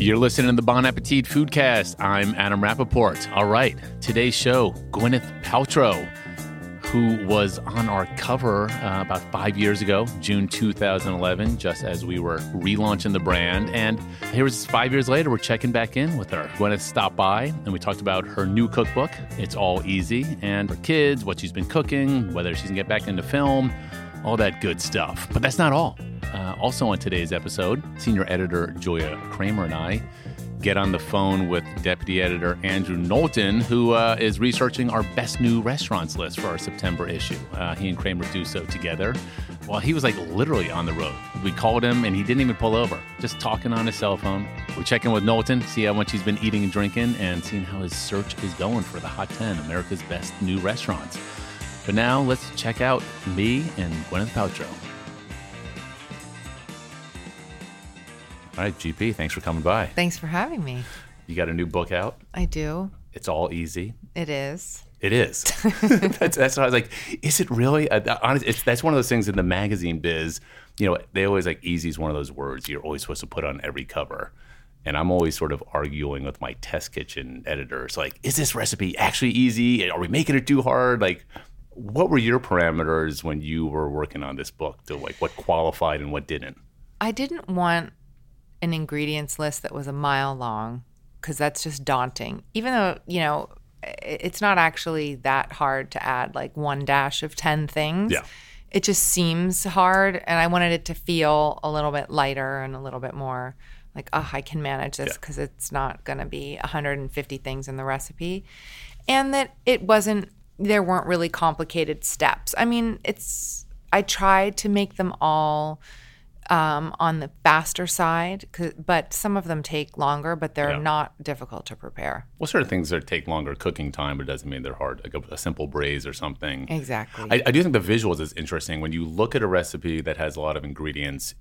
You're listening to the Bon Appetit Foodcast. I'm Adam Rapoport. All right, today's show, Gwyneth Paltrow, who was on our cover uh, about five years ago, June 2011, just as we were relaunching the brand. And here was five years later, we're checking back in with her. Gwyneth stopped by and we talked about her new cookbook, It's All Easy, and her kids, what she's been cooking, whether she can get back into film, all that good stuff. But that's not all. Uh, also, on today's episode, senior editor Julia Kramer and I get on the phone with deputy editor Andrew Knowlton, who uh, is researching our best new restaurants list for our September issue. Uh, he and Kramer do so together. Well, he was like literally on the road. We called him and he didn't even pull over, just talking on his cell phone. We're checking with Knowlton, see how much he's been eating and drinking, and seeing how his search is going for the Hot 10, America's best new restaurants. But now let's check out me and Gwyneth Paltrow. All right, GP, thanks for coming by. Thanks for having me. You got a new book out? I do. It's all easy. It is. It is. that's, that's what I was like. Is it really? Honest, it's, that's one of those things in the magazine biz. You know, they always like easy is one of those words you're always supposed to put on every cover. And I'm always sort of arguing with my test kitchen editors, like, is this recipe actually easy? Are we making it too hard? Like, what were your parameters when you were working on this book to like what qualified and what didn't? I didn't want an ingredients list that was a mile long because that's just daunting. Even though, you know, it's not actually that hard to add like one dash of 10 things. Yeah. It just seems hard. And I wanted it to feel a little bit lighter and a little bit more like, oh, I can manage this because yeah. it's not going to be 150 things in the recipe. And that it wasn't, there weren't really complicated steps. I mean, it's, I tried to make them all um, on the faster side, but some of them take longer, but they're yeah. not difficult to prepare. What sort of things that take longer cooking time, but it doesn't mean they're hard? Like a, a simple braise or something. Exactly. I, I do think the visuals is interesting. When you look at a recipe that has a lot of ingredients,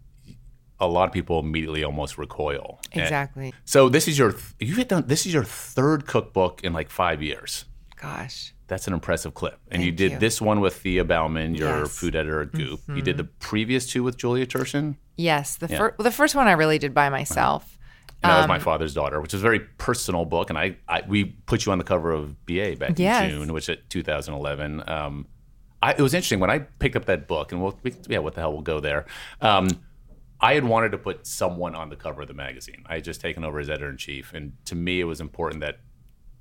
a lot of people immediately almost recoil. Exactly. And so this is your you've done this is your third cookbook in like five years. Gosh. That's an impressive clip. And Thank you did you. this one with Thea Baumann, your Yes. food editor at Goop. You Mm-hmm. did the previous two with Julia Turshen. Yes, the Yeah. first the first one I really did by myself. And that was Um, my father's daughter, which was a very personal book. And I, I we put you on the cover of BA back Yes. in June, which at 2011. Um, I, it was interesting when I picked up that book, and we'll, we, yeah, what the hell, we'll go there. Um, I had wanted to put someone on the cover of the magazine. I had just taken over as editor in chief, and to me, it was important that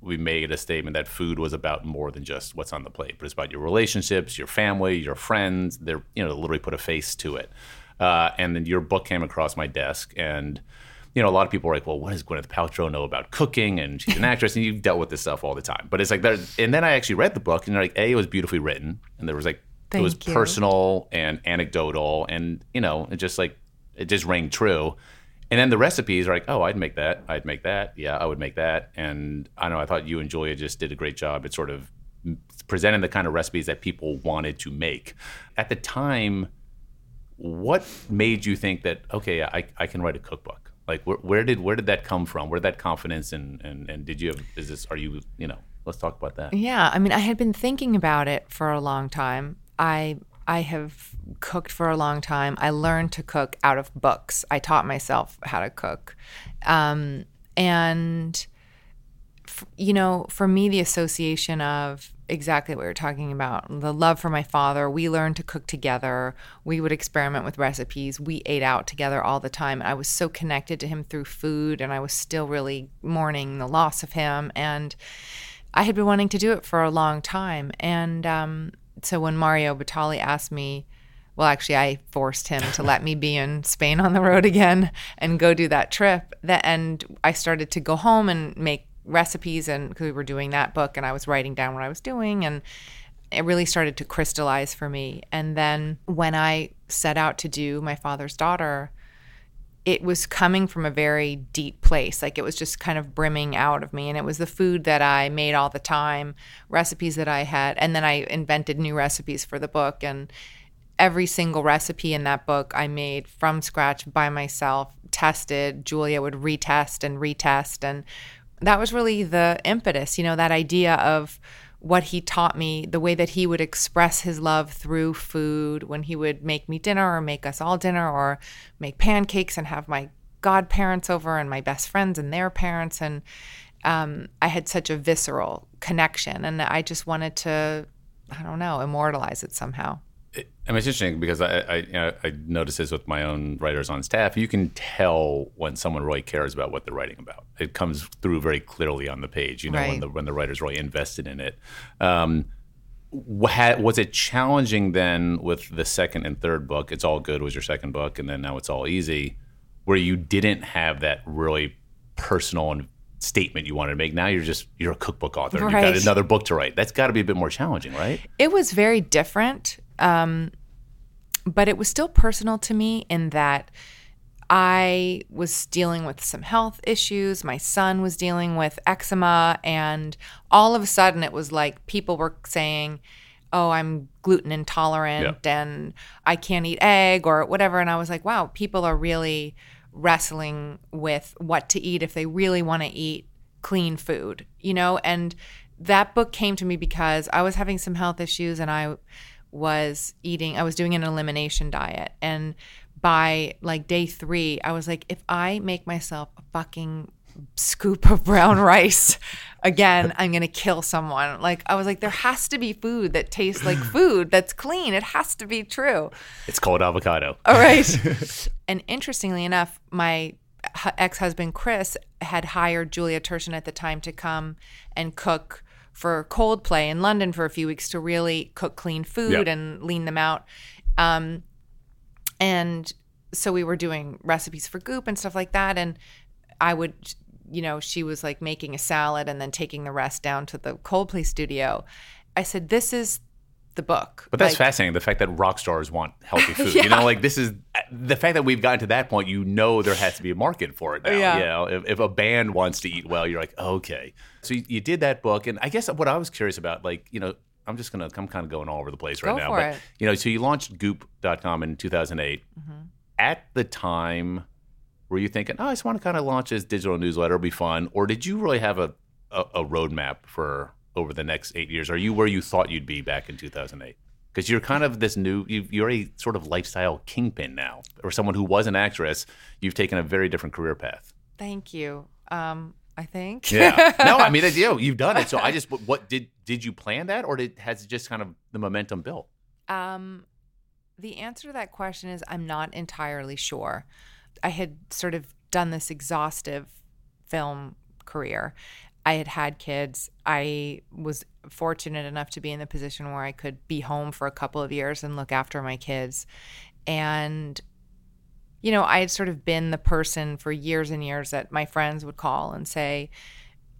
we made a statement that food was about more than just what's on the plate, but it's about your relationships, your family, your friends. They're you know literally put a face to it. Uh, and then your book came across my desk, and you know a lot of people were like, "Well, what does Gwyneth Paltrow know about cooking?" And she's an actress, and you've dealt with this stuff all the time. But it's like there. And then I actually read the book, and you're like, a, it was beautifully written, and there was like it was you. personal and anecdotal, and you know it just like it just rang true. And then the recipes are like, oh, I'd make that. I'd make that. Yeah, I would make that. And I know. I thought you and Julia just did a great job at sort of presenting the kind of recipes that people wanted to make. At the time, what made you think that okay, I, I can write a cookbook? Like, where, where did where did that come from? Where did that confidence and and and did you have? Is this? Are you you know? Let's talk about that. Yeah, I mean, I had been thinking about it for a long time. I I have cooked for a long time. I learned to cook out of books. I taught myself how to cook, um, and f- you know, for me, the association of exactly what you're talking about the love for my father we learned to cook together we would experiment with recipes we ate out together all the time i was so connected to him through food and i was still really mourning the loss of him and I had been wanting to do it for a long time. And um, so when Mario Batali asked me, well, actually, I forced him to let me be in Spain on the road again and go do that trip. That and I started to go home and make recipes, and because we were doing that book, and I was writing down what I was doing, and it really started to crystallize for me. And then when I set out to do my father's daughter, it was coming from a very deep place. Like it was just kind of brimming out of me. And it was the food that I made all the time, recipes that I had. And then I invented new recipes for the book. And every single recipe in that book I made from scratch by myself, tested. Julia would retest and retest. And that was really the impetus, you know, that idea of what he taught me, the way that he would express his love through food when he would make me dinner or make us all dinner or make pancakes and have my godparents over and my best friends and their parents. And um, I had such a visceral connection. And I just wanted to, I don't know, immortalize it somehow. I mean, it's interesting because I, I, you know, I notice this with my own writers on staff. You can tell when someone really cares about what they're writing about. It comes through very clearly on the page. You know, Right. when the when the writer's really invested in it. Um, had, was it challenging then with the second and third book? It's all good was your second book, and then now it's all easy, where you didn't have that really personal and statement you wanted to make. Now you're just you're a cookbook author. and You've Right. got another book to write. That's got to be a bit more challenging, right? It was very different, um, but it was still personal to me in that I was dealing with some health issues. My son was dealing with eczema, and all of a sudden, it was like people were saying, "Oh, I'm gluten intolerant, and I can't eat egg or whatever." And I was like, "Wow, people are really wrestling with what to eat if they really want to eat clean food, you know?" And that book came to me because I was having some health issues, and I was eating. I was doing an elimination diet, and by like day three, I was like, if I make myself a fucking scoop of brown rice again, I'm gonna kill someone. Like I was like, there has to be food that tastes like food that's clean. It has to be true. It's called avocado. All right. and interestingly enough, my ex husband Chris had hired Julia Turshen at the time to come and cook for Coldplay in London for a few weeks to really cook clean food Yeah. and lean them out. Um, and so we were doing recipes for Goop and stuff like that. And I would, you know, she was like making a salad and then taking the rest down to the Coldplay studio. I said, This is the book. But that's Like, fascinating. The fact that rock stars want healthy food. Yeah. You know, like this is the fact that we've gotten to that point. You know, there has to be a market for it now. Yeah. You know, if, if a band wants to eat well, you're like, okay. So you, you did that book, and I guess what I was curious about, like, you know, I'm just gonna, I'm kind of going all over the place right Go now. for but it. you know, so you launched Goop.com in 2008. Mm-hmm. At the time, were you thinking, oh, I just want to kind of launch this digital newsletter, it'll be fun, or did you really have a a, a roadmap for over the next eight years? Are you where you thought you'd be back in 2008? Because you're kind of this new, you- you're a sort of lifestyle kingpin now, or someone who was an actress. You've taken a very different career path. Thank you. Um, I think. Yeah. no, I mean, you know, you've done it. So I just, what did did you plan that, or did has it just kind of the momentum built? Um, the answer to that question is I'm not entirely sure. I had sort of done this exhaustive film career. I had had kids. I was fortunate enough to be in the position where I could be home for a couple of years and look after my kids. And you know, I had sort of been the person for years and years that my friends would call and say,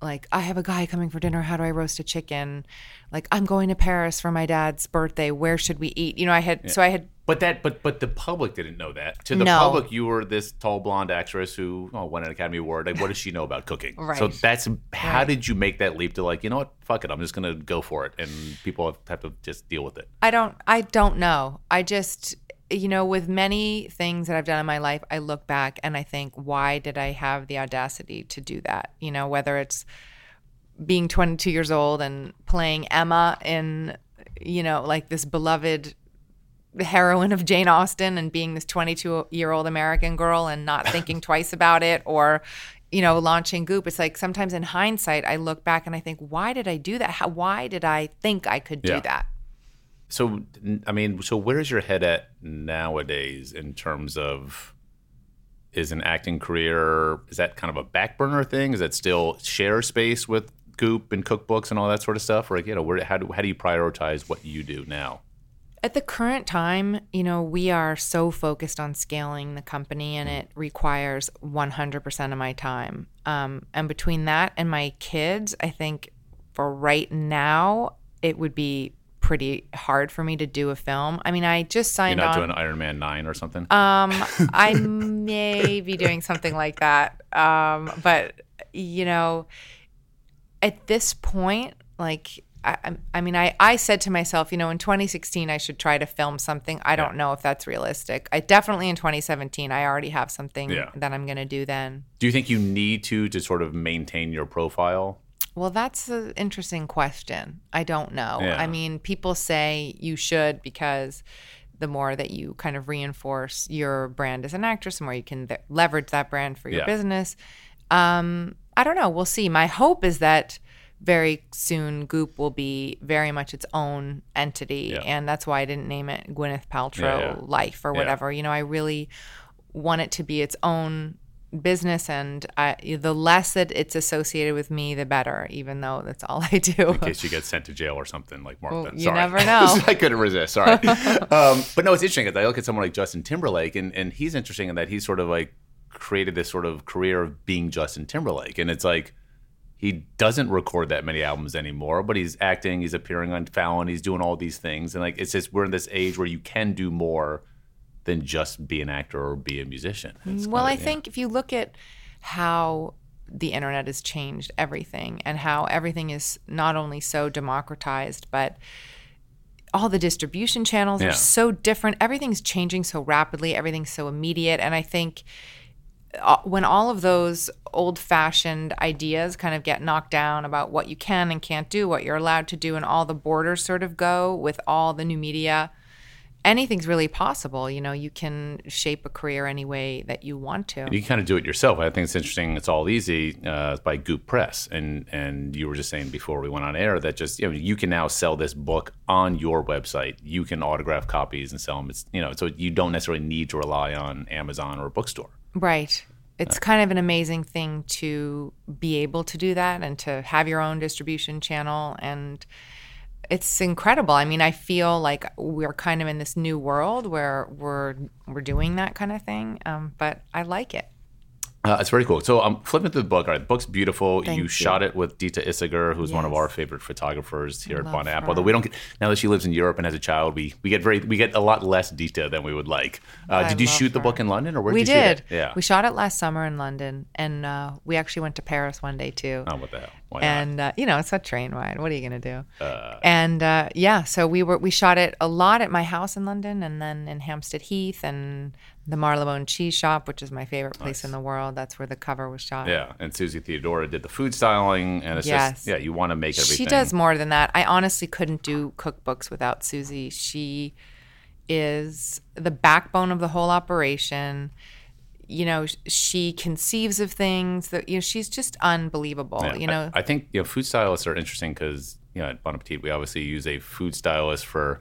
like, I have a guy coming for dinner. How do I roast a chicken? Like, I'm going to Paris for my dad's birthday. Where should we eat? You know, I had, so I had, But that, but but the public didn't know that. To the No. public, you were this tall blonde actress who oh, won an Academy Award. Like, what does she know about cooking? right. So that's how Right. did you make that leap to like, you know what, fuck it, I'm just gonna go for it, and people have to just deal with it. I don't, I don't know. I just, you know, with many things that I've done in my life, I look back and I think, why did I have the audacity to do that? You know, whether it's being 22 years old and playing Emma in, you know, like this beloved heroine of Jane Austen and being this 22 year old American girl and not thinking twice about it or, you know, launching Goop. It's like sometimes in hindsight, I look back and I think, why did I do that? How, why did I think I could do Yeah. that? So, I mean, so where's your head at nowadays in terms of is an acting career? Is that kind of a back burner thing? Is that still share space with Goop and cookbooks and all that sort of stuff? Or like, you know, where how do how do you prioritize what you do now? At the current time, you know, we are so focused on scaling the company and it requires 100% of my time. Um, and between that and my kids, I think for right now, it would be pretty hard for me to do a film. I mean, I just signed You're not on. doing Iron Man nine or something. Um, I may be doing something like that. Um, but you know, at this point, like I, I'm- mean, I I said to myself, you know, in 2016, I should try to film something. I don't know if that's realistic. I definitely in 2017, I already have something Yeah. that I'm gonna do then. do you think you need to to sort of maintain your profile? Well, that's an interesting question. I don't know. Yeah. I mean, people say you should because the more that you kind of reinforce your brand as an actress, the more you can th- leverage that brand for your business. Um, I don't know. We'll see. My hope is that very soon Goop will be very much its own entity, Yeah. and that's why I didn't name it Gwyneth Paltrow Yeah, yeah. Life or whatever. You know, I really want it to be its own business, and I, the less that it's associated with me, the better. Even though that's all I do. in case you get sent to jail or something like Martha. Well, you Sorry. never know. I couldn't resist. Sorry. um, but no, it's interesting because I look at someone like Justin Timberlake, and, and he's interesting in that he's sort of like created this sort of career of being Justin Timberlake, and it's like he doesn't record that many albums anymore, but he's acting, he's appearing on Fallon, he's doing all these things, and like it's just we're in this age where you can do more than just be an actor or be a musician. Mm, it's Well, kinda- I yeah. think if you look at how the internet has changed everything and how everything is not only so democratized, but all the distribution channels Yeah. are so different. Everything's changing so rapidly, everything's so immediate. And I think when all of those old fashioned ideas kind of get knocked down about what you can and can't do, what you're allowed to do, and all the borders sort of go with all the new media, anything's really possible. You know, you can shape a career any way that you want to. you can kind of do it yourself. I think it's interesting. It's all easy uh, by Goop Press, and and you were just saying before we went on air that just you know you can now sell this book on your website. You can autograph copies and sell them. It's you know so you don't necessarily need to rely on Amazon or a bookstore. Right. It's kind of an amazing thing to be able to do that and to have your own distribution channel. And it's incredible. I mean, I feel like we're kind of in this new world where we're we're doing that kind of thing. Um, but I like it. Uh, it's very cool. So I'm flipping through the book. All right, the book's beautiful. You, you. shot it with Ditte Isager, who's one of our favorite photographers here at Bon App. her. Although we don't get now that she lives in Europe and has a child, we, we get very we get a lot less Ditte than we would like. Uh, did you shoot the book in London or where we did you did. shoot it? Yeah. We shot it last summer in London, and uh, we actually went to Paris one day too. oh, what the hell? And uh, you know it's a train ride what are you gonna do? And uh, yeah so we were we shot it a lot at my house in london and then in hampstead heath and the marylebone cheese shop which is my favorite place in the world. That's where the cover was shot. Yeah, and Susie Theodorou did the food styling, and it's Yes. just yeah, you want to make everything. she does more than that. I honestly couldn't do cookbooks without susie. She is the backbone of the whole operation you know she conceives of things that you know she's just unbelievable Yeah, you know I, I think you know food stylists are interesting because you know at Bon Appetit we obviously use a food stylist for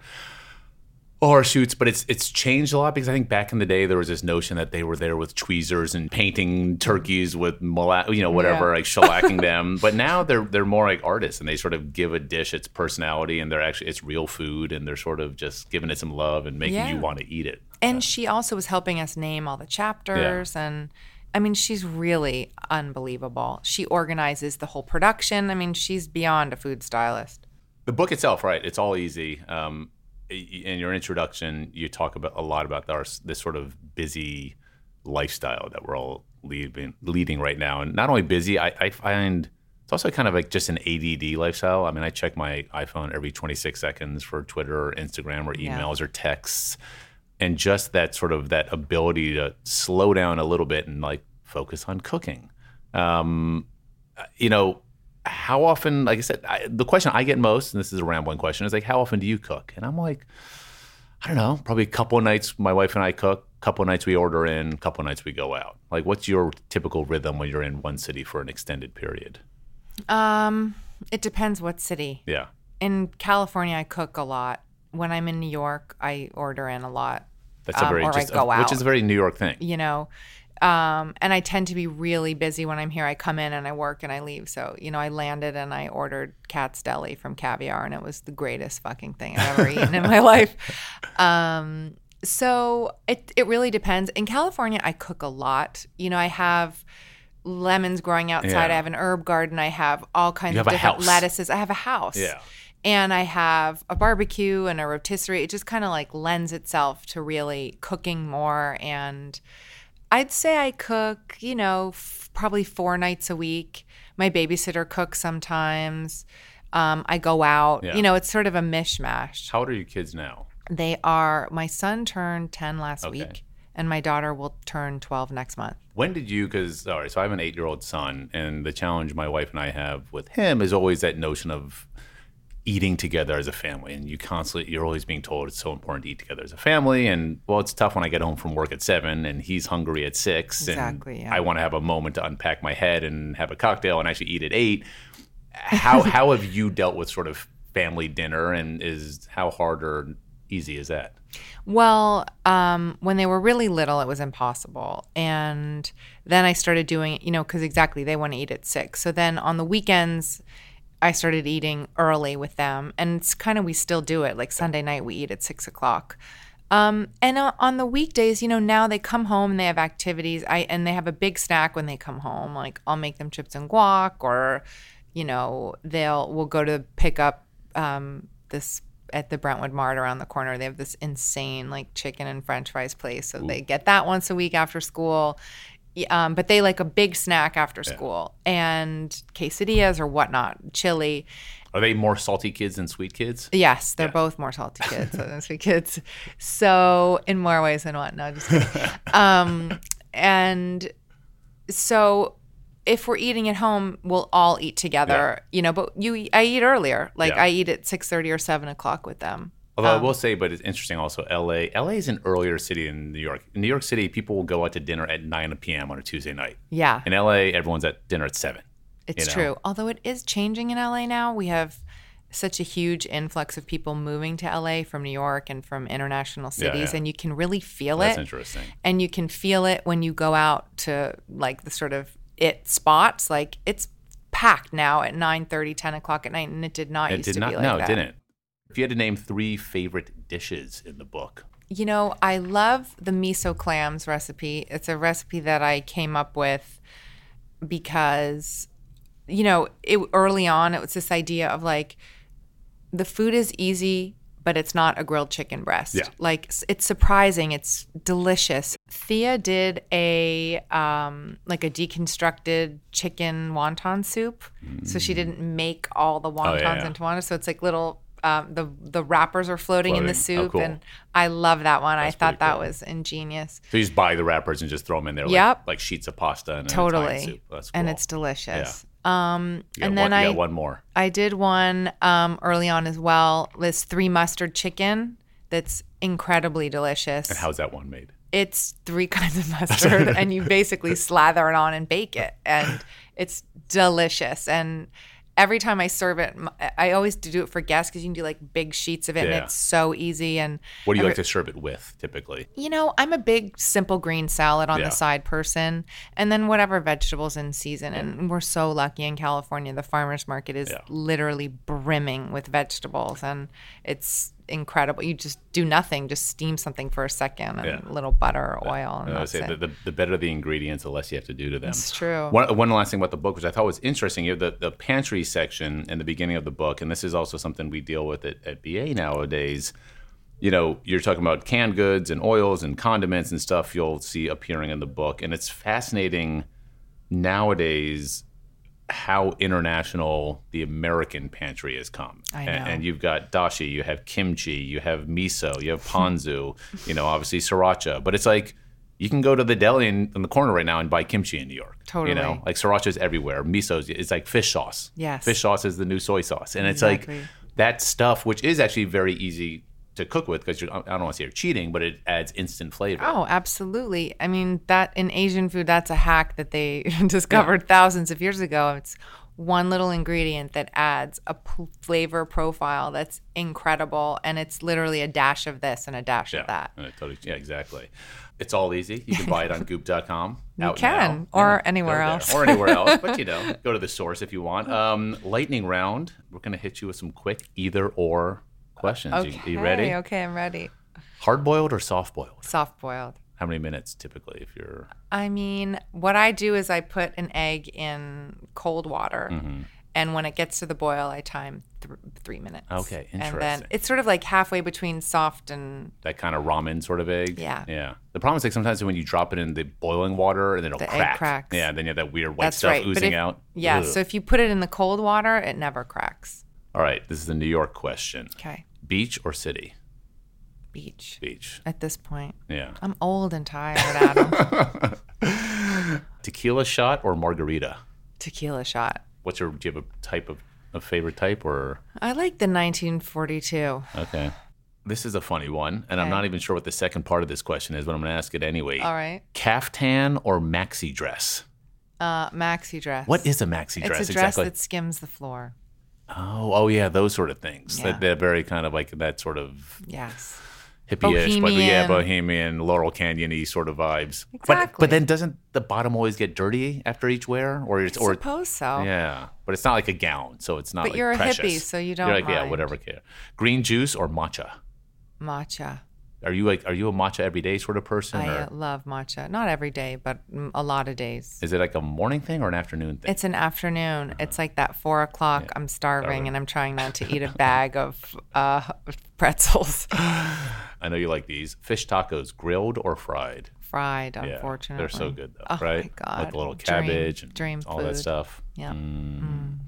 all our shoots, but it's it's changed a lot because I think back in the day there was this notion that they were there with tweezers and painting turkeys with mola- you know whatever Yeah. like shellacking them, but now they're they're more like artists and they sort of give a dish its personality and they're actually it's real food and they're sort of just giving it some love and making Yeah. you want to eat it. And she also was helping us name all the chapters and I mean she's really unbelievable. She organizes the whole production. I mean she's beyond a food stylist. The book itself, right? It's all easy. Um, in your introduction, you talk about a lot about our this sort of busy lifestyle that we're all leading leading right now, and not only busy. I, I find it's also kind of like just an ADD lifestyle. I mean, I check my iPhone every 26 seconds for Twitter or Instagram or Yeah. emails or texts, and just that sort of that ability to slow down a little bit and like focus on cooking. Um, you know, how often, like I said, I, the question I get most, and this is a rambling question, is like, how often do you cook? And I'm like, I don't know, probably a couple of nights my wife and I cook, a couple of nights we order in, a couple of nights we go out. Like, what's your typical rhythm when you're in one city for an extended period? Um it depends what city. Yeah. In California I cook a lot. When I'm in New York I order in a lot. That's a Um, very, or I just, go which is a very New York thing. You know, um, and I tend to be really busy when I'm here. I come in and I work and I leave. So, you know, I landed and I ordered Katz's Deli from Caviar, and it was the greatest fucking thing I've ever eaten in my life. Um, so it it really depends. In California, I cook a lot. You know, I have lemons growing outside. Yeah. I have an herb garden. I have all kinds of have a different lettuces. I have a house. Yeah. And I have a barbecue and a rotisserie. It just kind of like lends itself to really cooking more. And I'd say I cook, you know, f- probably four nights a week. My babysitter cooks sometimes. Um, I go out. Yeah. You know, it's sort of a mishmash. How old are your kids now? They are, my son turned 10 last Okay. week, and my daughter will turn 12 next month. When did you? Because all right, so I have an eight-year-old son, and the challenge my wife and I have with him is always that notion of eating together as a family and you constantly you're always being told it's so important to eat together as a family and well it's tough when i get home from work at seven and he's hungry at six Exactly, and yeah. i want to have a moment to unpack my head and have a cocktail and actually eat at eight how how have you dealt with sort of family dinner and is how hard or easy is that Well, um, when they were really little, it was impossible. And then I started doing it, you know, because exactly they want to eat at six. So then on the weekends, I started eating early with them. And it's kind of, we still do it. Like Sunday night, we eat at six o'clock. Um, and uh, on the weekdays, you know, now they come home and they have activities. I and they have a big snack when they come home. Like I'll make them chips and guac, or you know, they'll we'll go to pick up um, this at the Brentwood Mart around the corner. They have this insane like chicken and French fries place, so they get that once a week after school. Um, but they like a big snack after school and quesadillas or whatnot, chili. are they more salty kids than sweet kids Yes, they're both more salty kids than sweet kids. So in more ways than one. No, just kidding. um, and so if we're eating at home, we'll all eat together. You know, but you, I eat earlier. Like Yeah. I eat at six thirty or seven o'clock with them. Although Um, I will say, but it's interesting also, LA. LA is an earlier city than New York. In New York City, people will go out to dinner at 9 p.m. on a Tuesday night. Yeah, In LA, everyone's at dinner at 7. it's you know? true. Although it is changing in LA now. We have such a huge influx of people moving to LA from New York and from international cities, yeah. and you can really feel That's it. That's interesting. and you can feel it when you go out to like the sort of it spots like it's packed now at 9 30, 10 o'clock at night and it did not It used did to not, be like no, that it didn't. If you had to name three favorite dishes in the book, you know i love the miso clams recipe. It's a recipe that i came up with because you know it early on it was this idea of like the food is easy but it's not a grilled chicken breast. Yeah. like it's surprising. It's delicious. Thea did a um like a deconstructed chicken wonton soup. So she didn't make all the wontons Mm. Oh, yeah, yeah. into wontons so it's like little um, the the wrappers are floating, in the Floating. Oh, soup cool. and i love that one i thought that cool. was ingenious so you just buy the wrappers and just throw them in there, Yep. like sheets of pasta and totally. That's cool. and it's delicious um You got and one, then you i one more. I did one um, early on as well. This three mustard chicken that's incredibly delicious. And how's that one made? it's three kinds of mustard, and you basically slather it on and bake it, and it's delicious. And every time I serve it, I always do it for guests because you can do like big sheets of it, Yeah. and it's so easy. And What do you every- like to serve it with typically? you know, I'm a big simple green salad on Yeah. the side person, and then whatever vegetables in season. And we're so lucky in California; the farmers market is Yeah. literally brimming with vegetables, and it's incredible. You just do nothing, just steam something for a second, and Yeah. a little butter or oil, and I would that's say the, the, the better the ingredients, the less you have to do to them. it's true. One, one last thing about the book, which I thought was interesting, you have the, the pantry section in the beginning of the book, and this is also something we deal with at, at BA nowadays. You know, you're talking about canned goods and oils and condiments and stuff you'll see appearing in the book, and it's fascinating nowadays how international the American pantry has come. I A- know. And, you've got dashi, you have kimchi, you have miso, you have ponzu, you know, obviously sriracha. But it's like you can go to the deli in, in the corner right now and buy kimchi in New York. Totally. You know, like sriracha's everywhere. Miso's it's like fish sauce. Yes. Fish sauce is the new soy sauce. And it's Exactly. like that stuff, which is actually very easy to cook with because I don't want to say you're cheating, but it adds instant flavor. Oh, absolutely. I mean, that in Asian food, that's a hack that they discovered thousands of years ago. It's one little ingredient that adds a p- flavor profile that's incredible. And it's literally a dash of this and a dash Yeah, of that. totally, yeah, exactly. It's all easy. You can buy it on goop.com. You out can, now. or anywhere else. Or anywhere else. But, you know, go to the source if you want. Um, lightning round. We're going to hit you with some quick either or questions. You- Okay. You, ready? Okay, I'm ready. Hard boiled or soft boiled? Soft boiled. How many minutes typically if you're. I mean, what I do is I put an egg in cold water. Mm-hmm. And when it gets to the boil, I time th- three minutes. Okay, interesting. And then it's sort of like halfway between soft and That kind of ramen sort of egg. Yeah. Yeah. The problem is like sometimes when you drop it in the boiling water and then it'll The egg crack. cracks. Yeah. And then you have that weird white That's stuff right. Oozing if- out. Yeah. Ugh. So if you put it in the cold water, it never cracks. All right. This is the New York question. Okay. Beach or city? Beach. Beach. At this point, Yeah. I'm old and tired, Adam. Tequila shot or margarita? Tequila shot. What's your? Do you have a type of a favorite type or I like the 1942. okay? This is a funny one, and I'm not even sure what the second part of this question is, but I'm going to ask it anyway. All right. Caftan or maxi dress? Uh, maxi dress. What is a maxi dress? It's a dress exactly? that skims the floor. Oh, oh yeah, those sort of things. Yeah. That they're very kind of like that sort of Yes. hippie-ish, but yeah, Bohemian. bohemian, Laurel Canyon-y sort of vibes. But but then doesn't the bottom always get dirty after each wear, or it's I or suppose so. yeah, but it's not like a gown, so it's not. But like you're a precious. hippie, so you You're don't yeah, whatever. Care. Green juice or matcha? Matcha. Are you like are you a matcha everyday sort of person, I or uh, love matcha. Not every day, but mm, a lot of days. is it like a morning thing or an afternoon thing? It's an afternoon. It's like that four o'clock. I'm starving and I'm trying not to eat a bag of uh, pretzels. I know you like these fish tacos, grilled or fried. Fried, Yeah, unfortunately. they're so good though, Oh my right? God. With a little Dream- cabbage and dream all that stuff. Yeah. Mm.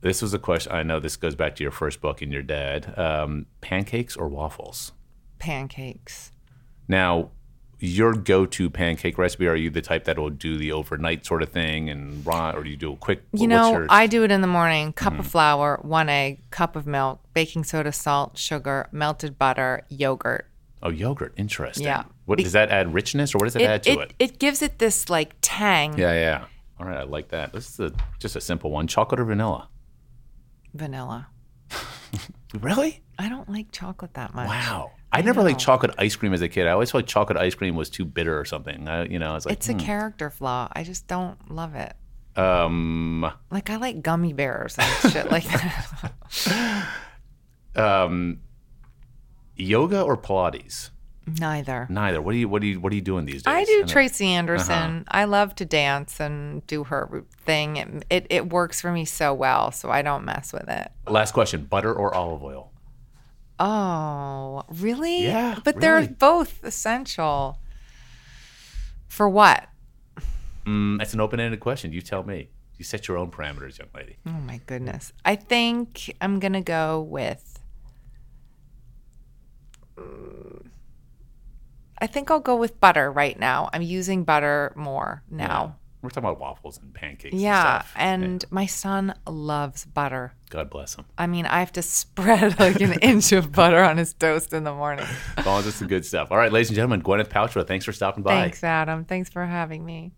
This was a question. I know this goes back to your first book and your dad. Um, pancakes or waffles? Pancakes. Now, your go-to pancake recipe? Are you the type that will do the overnight sort of thing and raw, or do you do a quick? You know, your- I do it in the morning. Cup Mm-hmm. of flour, one egg, cup of milk, baking soda, salt, sugar, melted butter, yogurt. oh yogurt. Interesting. Yeah. What Be- does that add richness, or what does it, add to it? it, it gives it this like tang. Yeah, yeah. All right, I like that. This is a, just a simple one: chocolate or vanilla? Vanilla. Really? I don't like chocolate that much. Wow. I never liked chocolate ice cream as a kid. I always felt like chocolate ice cream was too bitter or something. I, you know, I was like, It's a character flaw. I just don't love it. um, Like I like gummy bears and shit like that. um, yoga or Pilates? Neither. Neither. What do you what do you what are you doing these days? I do Tracy Anderson. Uh-huh. I love to dance and do her thing. It, it it works for me so well, so I don't mess with it. Last question: butter or olive oil? Oh, really? Yeah, But they're both essential. For what? Mm, that's an open-ended question. You tell me. You set your own parameters, young lady. Oh my goodness. I think I'm going to go with I think I'll go with butter right now. I'm using butter more now. We're talking about waffles and pancakes. and Yeah, stuff. and my son loves butter. God bless him. I mean, I have to spread like an inch of butter on his toast in the morning. As long as it's the good stuff. All right, ladies and gentlemen, Gwyneth Paltrow. Thanks for stopping by. Thanks, Adam. Thanks for having me.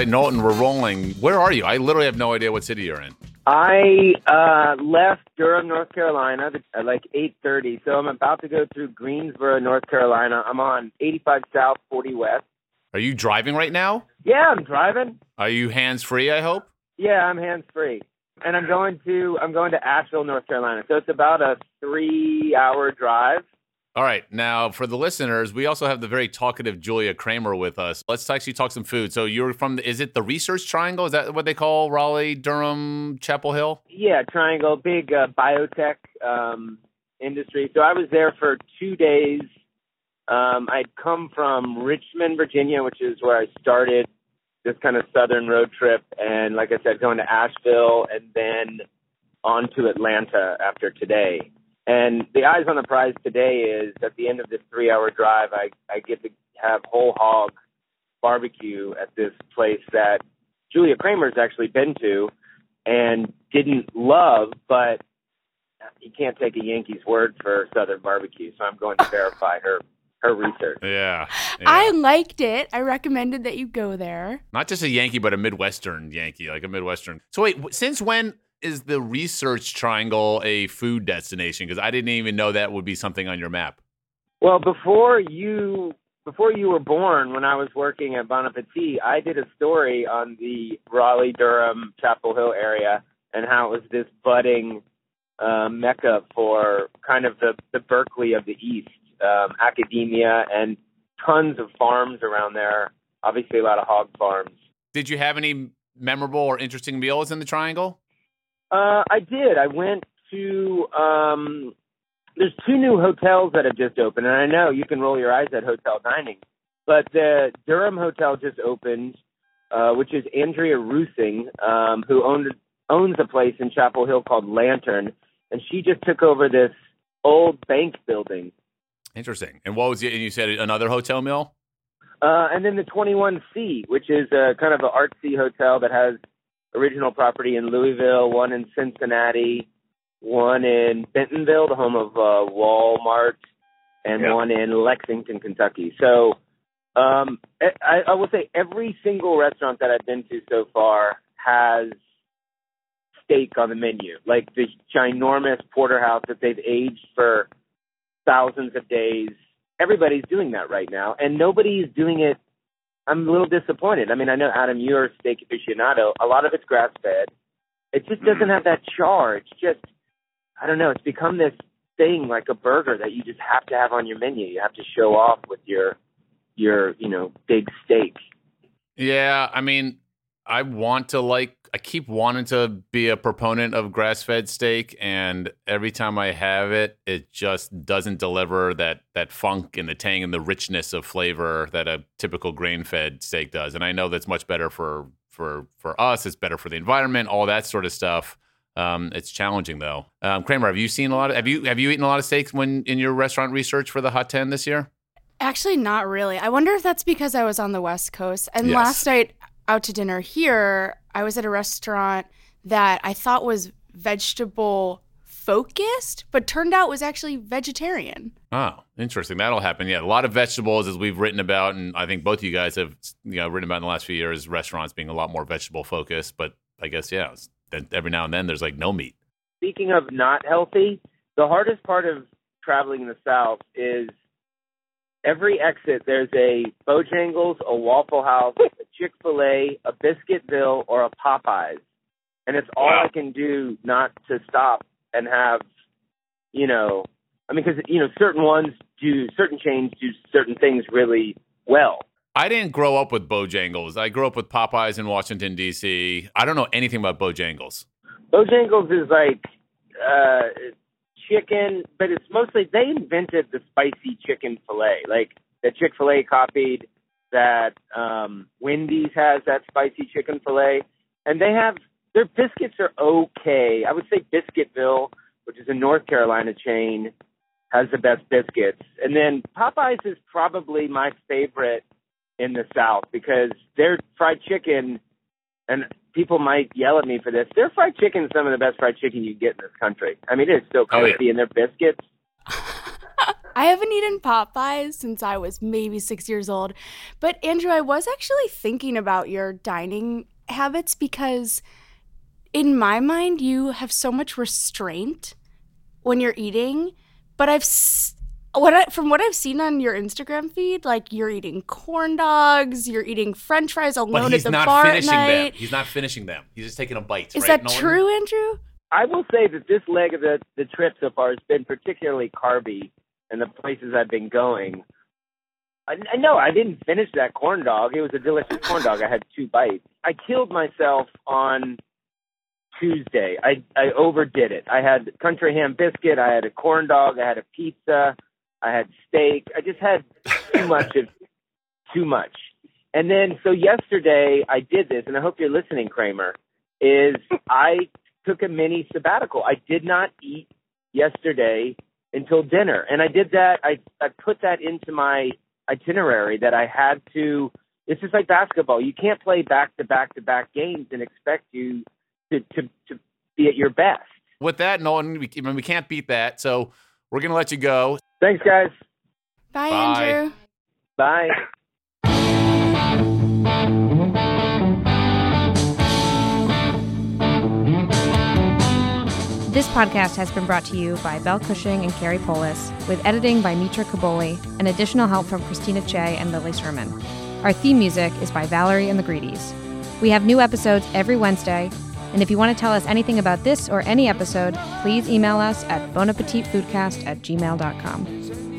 Right, Knowlton, we're rolling. Where are you? I literally have no idea what city you're in. I uh, left Durham, North Carolina, at like 8:30. So I'm about to go through Greensboro, North Carolina. I'm on 85 South, 40 West. Are you driving right now? Yeah, I'm driving. Are you hands free? I hope. Yeah, I'm hands free, and I'm going to I'm going to Asheville, North Carolina. So it's about a three-hour drive. All right. Now, for the listeners, we also have the very talkative Julia Kramer with us. Let's actually talk some food. So you're from, is it the Research Triangle? Is that what they call Raleigh, Durham, Chapel Hill? Yeah, Triangle, big uh, biotech um, industry. So I was there for two days. Um, I'd come from Richmond, Virginia, which is where I started this kind of southern road trip, and like I said, going to Asheville and then on to Atlanta after today. And the eyes on the prize today is at the end of this three-hour drive, I, I get to have whole hog barbecue at this place that Julia Kramer's actually been to and didn't love, but you can't take a Yankees word for Southern barbecue, so I'm going to verify her her research. Yeah. yeah. I liked it. I recommended that you go there. Not just a Yankee, but a Midwestern Yankee, like a Midwestern. So wait, since when is the Research Triangle a food destination? Because I didn't even know that would be something on your map. Well, before you before you were born, when I was working at Bon Appetit, I did a story on the Raleigh, Durham, Chapel Hill area and how it was this budding uh, mecca for kind of the the Berkeley of the East, um, academia, and tons of farms around there. Obviously, a lot of hog farms. Did you have any memorable or interesting meals in the Triangle? Uh, I did. I went to um, there's two new hotels that have just opened, and I know you can roll your eyes at hotel dining, but the Durham Hotel just opened, uh, which is Andrea Reusing, um, who owned owns a place in Chapel Hill called Lantern, and she just took over this old bank building. Interesting. And what was it? And you said another hotel mill? Uh, and then the 21C, which is a kind of an artsy hotel that has original property in Louisville, one in Cincinnati, one in Bentonville, the home of uh, Walmart, and Yeah. one in Lexington, Kentucky. So um, I, I will say every single restaurant that I've been to so far has steak on the menu, like the ginormous porterhouse that they've aged for thousands of days. Everybody's doing that right now, and nobody's doing it. I'm a little disappointed. I mean, I know Adam, you're a steak aficionado. A lot of it's grass fed. It just doesn't mm-hmm. have that char. It's just, I don't know. It's become this thing like a burger that you just have to have on your menu. You have to show off with your, your, you know, big steak. Yeah, I mean, I want to like I keep wanting to be a proponent of grass-fed steak and every time I have it it just doesn't deliver that that funk and the tang and the richness of flavor that a typical grain-fed steak does. And I know that's much better for for for us, it's better for the environment, all that sort of stuff. Um, it's challenging though. Um, Kramer, have you seen a lot of have you have you eaten a lot of steaks when in your restaurant research for the Hot 10 this year? Actually, not really. I wonder if that's because I was on the West Coast. And Yes. last night out to dinner here, I was at a restaurant that I thought was vegetable focused, but turned out was actually vegetarian. Oh, interesting. That'll happen. Yeah, a lot of vegetables, as we've written about, and I think both of you guys have you know written about in the last few years. Restaurants being a lot more vegetable focused, but I guess yeah, then every now and then there's like no meat. Speaking of not healthy, the hardest part of traveling in the South is every exit there's a Bojangles, a Waffle House, a Chick Fil A, a Biscuitville, or a Popeyes, and it's all Wow. I can do not to stop and have, you know, I mean, because you know certain ones do certain chains do certain things really well. I didn't grow up with Bojangles. I grew up with Popeyes in Washington D.C. I don't know anything about Bojangles. Bojangles is like uh chicken, but it's mostly they invented the spicy chicken fillet. Like that Chick Fil A copied that um Wendy's has that spicy chicken fillet, and they have their biscuits are okay. I would say Biscuitville, which is a North Carolina chain, has the best biscuits, and then Popeyes is probably my favorite in the South because their fried chicken and people might yell at me for this. Their fried chicken is some of the best fried chicken you get in this country. I mean, it is so Oh, yeah. crispy, and their biscuits. I haven't eaten Popeyes since I was maybe six years old. But Andrew, I was actually thinking about your dining habits because, in my mind, you have so much restraint when you're eating. But I've what I, from what I've seen on your Instagram feed, like you're eating corn dogs, you're eating French fries alone But at the not bar at finishing them. He's not finishing them. He's just taking a bite. Is right, that Knowlton? true, Andrew? I will say that this leg of the the trip so far has been particularly carby, and the places I've been going. I, I know I didn't finish that corn dog. It was a delicious corn dog. I had two bites. I killed myself on Tuesday. I I overdid it. I had country ham biscuit. I had a corn dog. I had a pizza. I had steak. I just had too much of too much. And then so yesterday I did this, and I hope you're listening, Kramer. Is I took a mini sabbatical. I did not eat yesterday until dinner, and I did that. I I put that into my itinerary that I had to. It's just like basketball. You can't play back to back to back games and expect you to to to be at your best. With that, Knowlton, we, I mean, we can't beat that. So we're gonna let you go. Thanks, guys. Bye, Bye. Andrew. Bye. This podcast has been brought to you by Bell Cushing and Carrie Polis, with editing by Mitra Kaboli and additional help from Christina Chaey and Lily Sherman. Our theme music is by Valerie and the Greedies. We have new episodes every Wednesday, and if you want to tell us anything about this or any episode, please email us at bonappetitfoodcast at gmail.com.